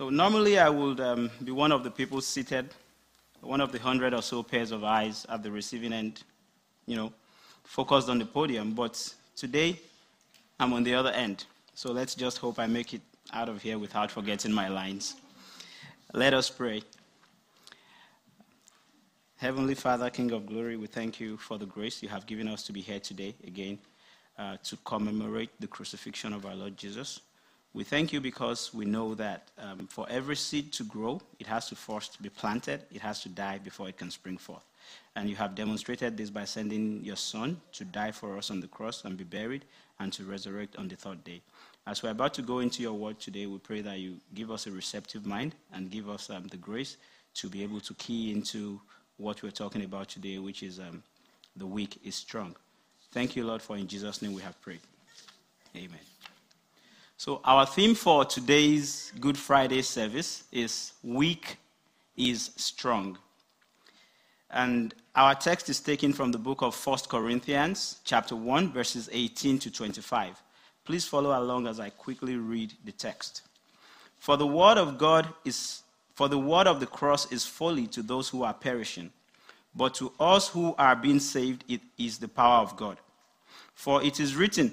So normally I would um, be one of the people seated, one of the hundred or so pairs of eyes at the receiving end, you know, focused on the podium. But today I'm on the other end. So let's just hope I make it out of here without forgetting my lines. Let us pray. Heavenly Father, King of glory, we thank you for the grace you have given us to be here today again uh, to commemorate the crucifixion of our Lord Jesus. We thank you because we know that um, for every seed to grow, it has to first be planted, it has to die before it can spring forth. And you have demonstrated this by sending your Son to die for us on the cross and be buried and to resurrect on the third day. As we're about to go into your word today, we pray that you give us a receptive mind and give us um, the grace to be able to key into what we're talking about today, which is um, the weak is strong. Thank you, Lord, for in Jesus' name we have prayed. Amen. So, our theme for today's Good Friday service is Weak is Strong. And our text is taken from the book of 1 Corinthians, chapter 1, verses 18 to 25. Please follow along as I quickly read the text. For the word of God is for the word of the cross is folly to those who are perishing, but to us who are being saved it is the power of God. For it is written,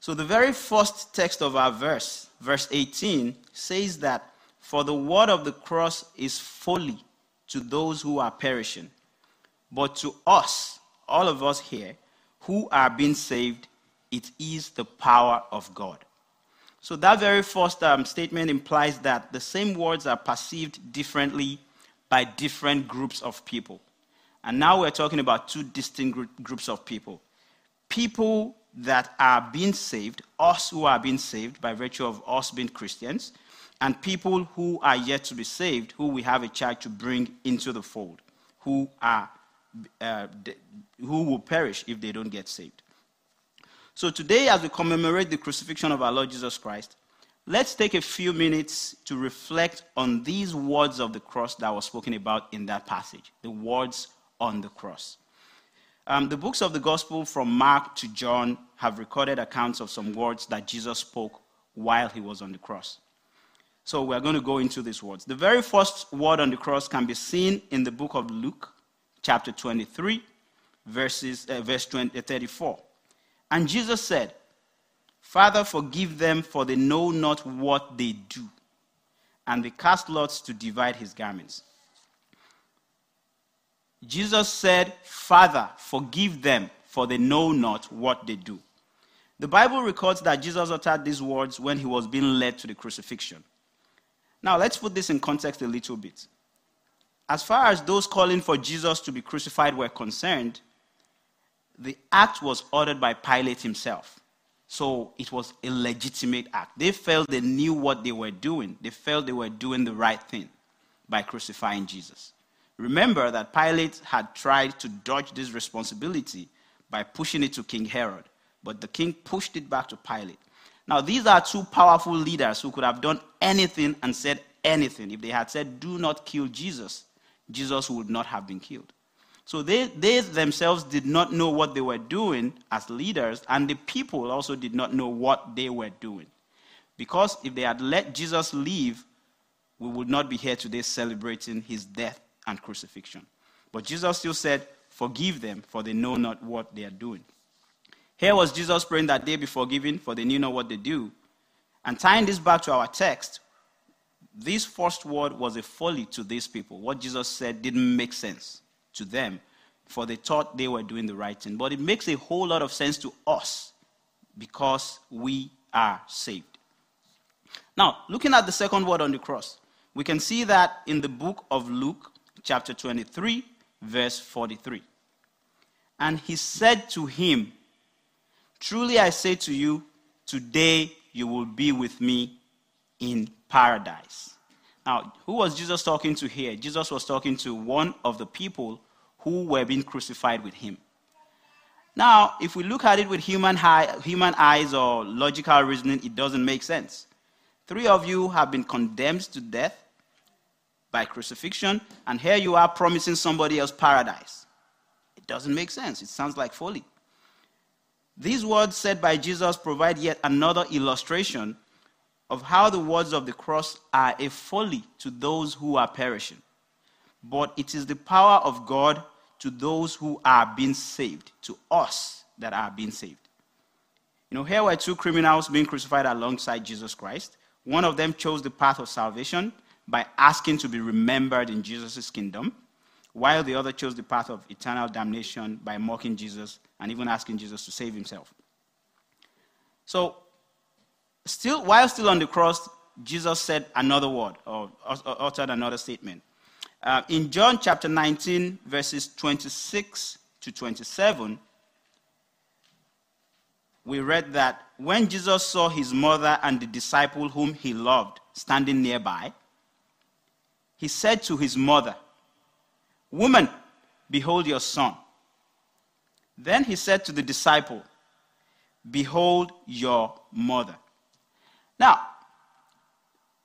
So, the very first text of our verse, verse 18, says that for the word of the cross is folly to those who are perishing, but to us, all of us here, who are being saved, it is the power of God. So, that very first um, statement implies that the same words are perceived differently by different groups of people. And now we're talking about two distinct groups of people people that are being saved, us who are being saved by virtue of us being Christians, and people who are yet to be saved, who we have a charge to bring into the fold, who are uh, who will perish if they don't get saved. So today, as we commemorate the crucifixion of our Lord Jesus Christ, let's take a few minutes to reflect on these words of the cross that were spoken about in that passage, the words on the cross. Um, the books of the gospel from Mark to John have recorded accounts of some words that Jesus spoke while he was on the cross. So we're going to go into these words. The very first word on the cross can be seen in the book of Luke, chapter 23, verses, uh, verse 20, uh, 34. And Jesus said, Father, forgive them, for they know not what they do. And they cast lots to divide his garments. Jesus said, Father, forgive them, for they know not what they do. The Bible records that Jesus uttered these words when he was being led to the crucifixion. Now, let's put this in context a little bit. As far as those calling for Jesus to be crucified were concerned, the act was ordered by Pilate himself. So it was a legitimate act. They felt they knew what they were doing, they felt they were doing the right thing by crucifying Jesus. Remember that Pilate had tried to dodge this responsibility by pushing it to King Herod, but the king pushed it back to Pilate. Now, these are two powerful leaders who could have done anything and said anything. If they had said, Do not kill Jesus, Jesus would not have been killed. So they, they themselves did not know what they were doing as leaders, and the people also did not know what they were doing. Because if they had let Jesus leave, we would not be here today celebrating his death and crucifixion. But Jesus still said, Forgive them, for they know not what they are doing. Here was Jesus praying that they be forgiven, for they knew not what they do. And tying this back to our text, this first word was a folly to these people. What Jesus said didn't make sense to them for they thought they were doing the right thing. But it makes a whole lot of sense to us because we are saved. Now, looking at the second word on the cross, we can see that in the book of Luke, chapter 23, verse 43. And he said to him, Truly I say to you, today you will be with me in paradise. Now, who was Jesus talking to here? Jesus was talking to one of the people who were being crucified with him. Now, if we look at it with human, high, human eyes or logical reasoning, it doesn't make sense. Three of you have been condemned to death by crucifixion, and here you are promising somebody else paradise. It doesn't make sense. It sounds like folly. These words said by Jesus provide yet another illustration of how the words of the cross are a folly to those who are perishing. But it is the power of God to those who are being saved, to us that are being saved. You know, here were two criminals being crucified alongside Jesus Christ. One of them chose the path of salvation by asking to be remembered in Jesus' kingdom, while the other chose the path of eternal damnation by mocking Jesus and even asking Jesus to save himself. So, still, while still on the cross, Jesus said another word or uttered another statement. Uh, in John chapter 19, verses 26 to 27, we read that when Jesus saw his mother and the disciple whom he loved standing nearby, he said to his mother, Woman, behold your son. Then he said to the disciple, Behold your mother. Now,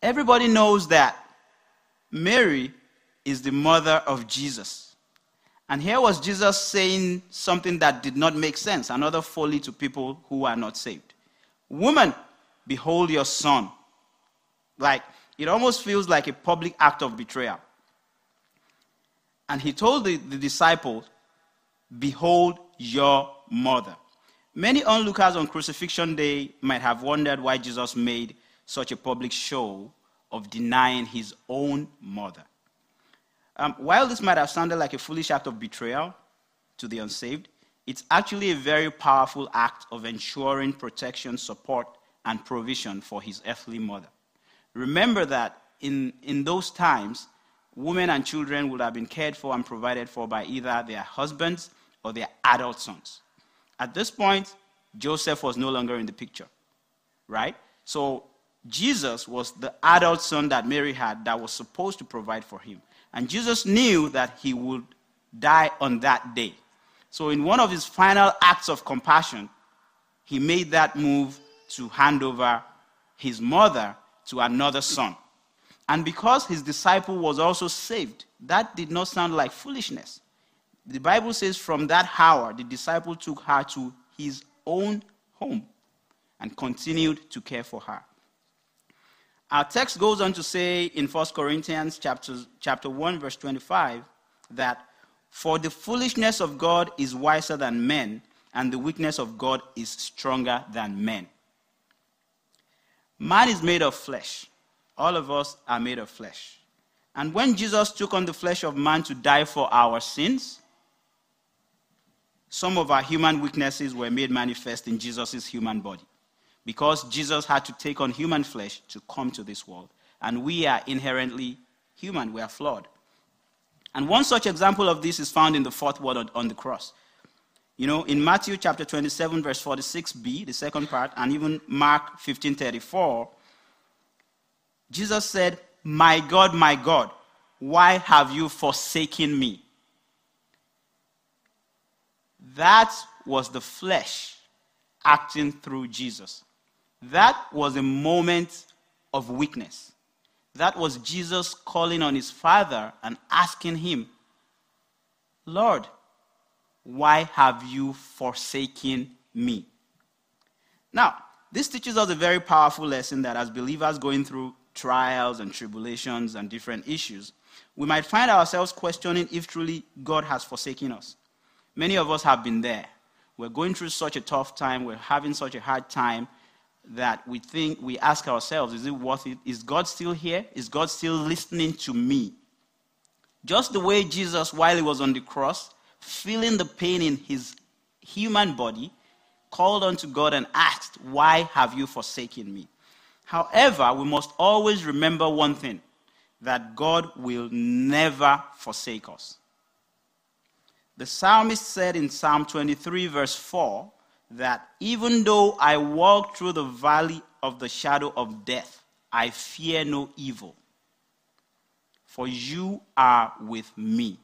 everybody knows that Mary is the mother of Jesus. And here was Jesus saying something that did not make sense, another folly to people who are not saved. Woman, behold your son. Like, it almost feels like a public act of betrayal. And he told the, the disciple, Behold your mother. Many onlookers on crucifixion day might have wondered why Jesus made such a public show of denying his own mother. Um, while this might have sounded like a foolish act of betrayal to the unsaved, it's actually a very powerful act of ensuring protection, support, and provision for his earthly mother. Remember that in, in those times, women and children would have been cared for and provided for by either their husbands or their adult sons. At this point, Joseph was no longer in the picture, right? So Jesus was the adult son that Mary had that was supposed to provide for him. And Jesus knew that he would die on that day. So, in one of his final acts of compassion, he made that move to hand over his mother to another son. And because his disciple was also saved, that did not sound like foolishness. The Bible says from that hour, the disciple took her to his own home and continued to care for her. Our text goes on to say in 1 Corinthians chapter, chapter 1, verse 25, that for the foolishness of God is wiser than men, and the weakness of God is stronger than men. Man is made of flesh. All of us are made of flesh. And when Jesus took on the flesh of man to die for our sins, some of our human weaknesses were made manifest in Jesus' human body because Jesus had to take on human flesh to come to this world. And we are inherently human, we are flawed. And one such example of this is found in the fourth word on the cross. You know, in Matthew chapter 27, verse 46b, the second part, and even Mark 15:34, Jesus said, My God, my God, why have you forsaken me? That was the flesh acting through Jesus. That was a moment of weakness. That was Jesus calling on his Father and asking him, Lord, why have you forsaken me? Now, this teaches us a very powerful lesson that as believers going through trials and tribulations and different issues, we might find ourselves questioning if truly God has forsaken us. Many of us have been there. We're going through such a tough time, we're having such a hard time, that we think, we ask ourselves, is it worth it? Is God still here? Is God still listening to me? Just the way Jesus, while he was on the cross, feeling the pain in his human body, called unto God and asked, Why have you forsaken me? However, we must always remember one thing that God will never forsake us. The psalmist said in Psalm 23, verse 4, that even though I walk through the valley of the shadow of death, I fear no evil. For you are with me.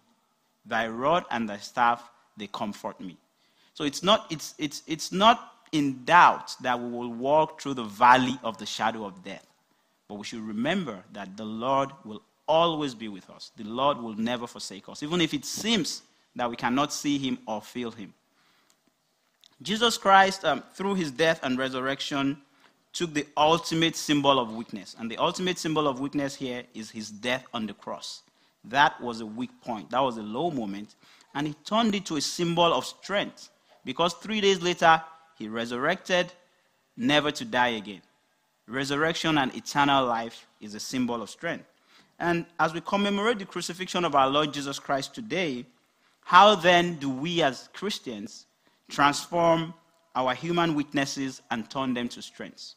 Thy rod and thy staff, they comfort me. So it's not, it's, it's, it's not in doubt that we will walk through the valley of the shadow of death. But we should remember that the Lord will always be with us. The Lord will never forsake us, even if it seems that we cannot see him or feel him. Jesus Christ, um, through his death and resurrection, took the ultimate symbol of weakness. And the ultimate symbol of weakness here is his death on the cross. That was a weak point, that was a low moment. And he turned it to a symbol of strength because three days later, he resurrected, never to die again. Resurrection and eternal life is a symbol of strength. And as we commemorate the crucifixion of our Lord Jesus Christ today, how then do we as Christians transform our human weaknesses and turn them to strengths?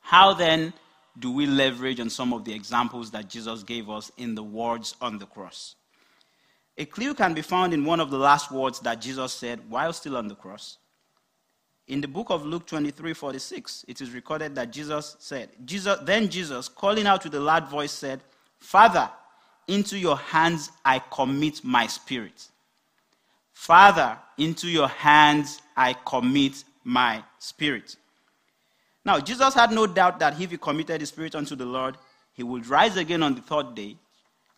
How then do we leverage on some of the examples that Jesus gave us in the words on the cross? A clue can be found in one of the last words that Jesus said while still on the cross. In the book of Luke 23 46, it is recorded that Jesus said, Jesus, Then Jesus, calling out with a loud voice, said, Father, into your hands I commit my spirit. Father, into your hands I commit my spirit. Now, Jesus had no doubt that if he committed his spirit unto the Lord, he would rise again on the third day,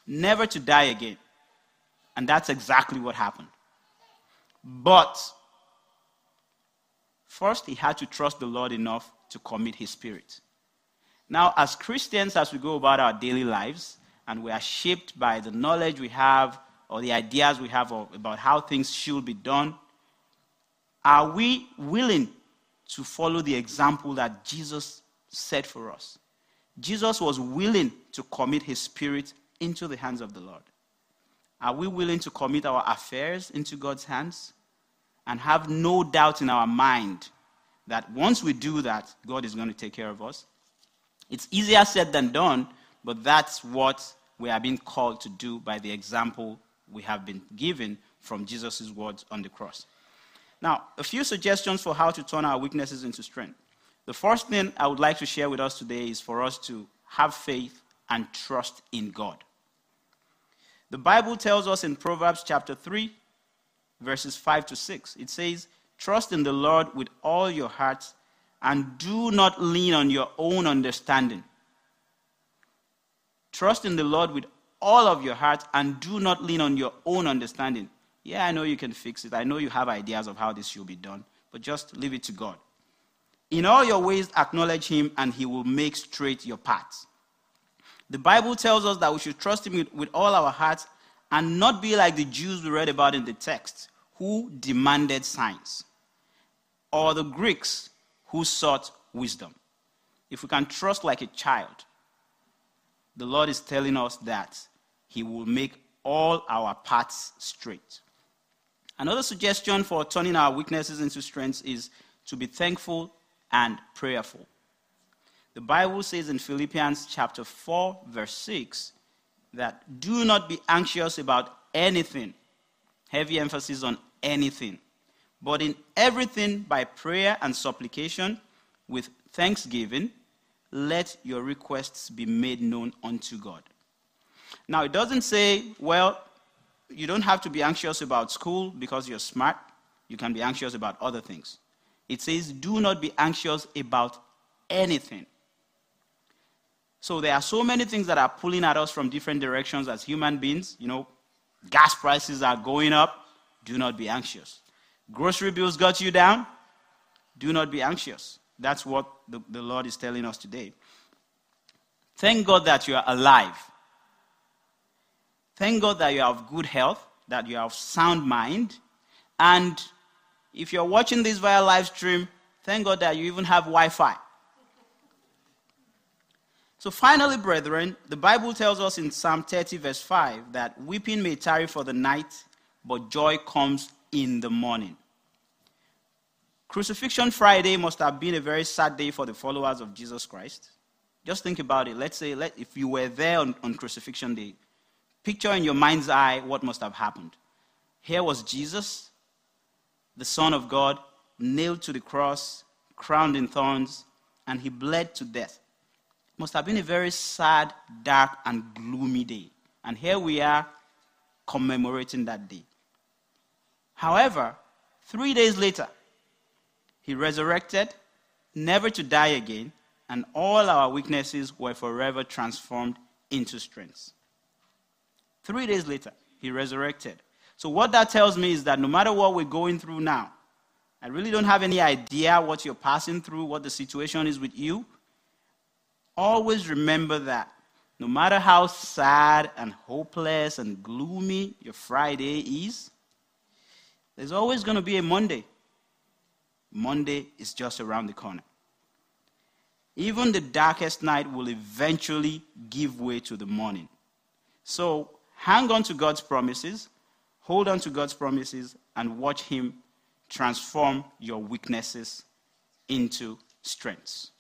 never to die again. And that's exactly what happened. But First, he had to trust the Lord enough to commit his spirit. Now, as Christians, as we go about our daily lives, and we are shaped by the knowledge we have or the ideas we have of, about how things should be done, are we willing to follow the example that Jesus set for us? Jesus was willing to commit his spirit into the hands of the Lord. Are we willing to commit our affairs into God's hands? and have no doubt in our mind that once we do that, God is going to take care of us. It's easier said than done, but that's what we are being called to do by the example we have been given from Jesus' words on the cross. Now, a few suggestions for how to turn our weaknesses into strength. The first thing I would like to share with us today is for us to have faith and trust in God. The Bible tells us in Proverbs chapter 3, verses 5 to 6. It says, Trust in the Lord with all your heart and do not lean on your own understanding. Trust in the Lord with all of your heart and do not lean on your own understanding. Yeah, I know you can fix it. I know you have ideas of how this should be done, but just leave it to God. In all your ways, acknowledge Him, and He will make straight your path. The Bible tells us that we should trust Him with, with all our hearts and not be like the Jews we read about in the text who demanded signs, or the Greeks who sought wisdom. If we can trust like a child, the Lord is telling us that He will make all our paths straight. Another suggestion for turning our weaknesses into strengths is to be thankful and prayerful. The Bible says in Philippians chapter 4 verse 6 that do not be anxious about anything. Heavy emphasis on anything. But in everything by prayer and supplication with thanksgiving, let your requests be made known unto God. Now, it doesn't say, well, you don't have to be anxious about school because you're smart. You can be anxious about other things. It says, do not be anxious about anything. So there are so many things that are pulling at us from different directions as human beings. You know, gas prices are going up. Do not be anxious. Grocery bills got you down. Do not be anxious. That's what the, the Lord is telling us today. Thank God that you are alive. Thank God that you have good health, that you have sound mind. And if you're watching this via live stream, thank God that you even have Wi Fi. So, finally, brethren, the Bible tells us in Psalm 30, verse 5, that weeping may tarry for the night, but joy comes in the morning. Crucifixion Friday must have been a very sad day for the followers of Jesus Christ. Just think about it. Let's say let, if you were there on, on Crucifixion Day, picture in your mind's eye what must have happened. Here was Jesus, the Son of God, nailed to the cross, crowned in thorns, and he bled to death. Must have been a very sad, dark, and gloomy day. And here we are commemorating that day. However, three days later, he resurrected, never to die again, and all our weaknesses were forever transformed into strengths. Three days later, he resurrected. So, what that tells me is that no matter what we're going through now, I really don't have any idea what you're passing through, what the situation is with you. Always remember that no matter how sad and hopeless and gloomy your Friday is, there's always going to be a Monday. Monday is just around the corner. Even the darkest night will eventually give way to the morning. So hang on to God's promises, hold on to God's promises, and watch Him transform your weaknesses into strengths.